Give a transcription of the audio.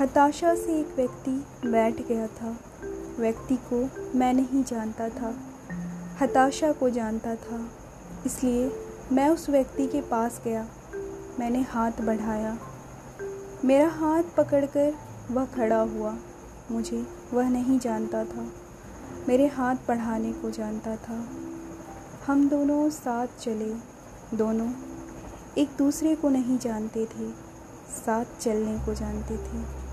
हताशा से एक व्यक्ति बैठ गया था। व्यक्ति को मैं नहीं जानता था। हताशा को जानता था। इसलिए मैं उस व्यक्ति के पास गया। मैंने हाथ बढ़ाया। मेरा हाथ पकड़कर वह खड़ा हुआ। मुझे वह नहीं जानता था। मेरे हाथ बढ़ाने को जानता था। हम दोनों साथ चले। दोनों एक दूसरे को नहीं जानते थे। साथ चलने को जानते थे।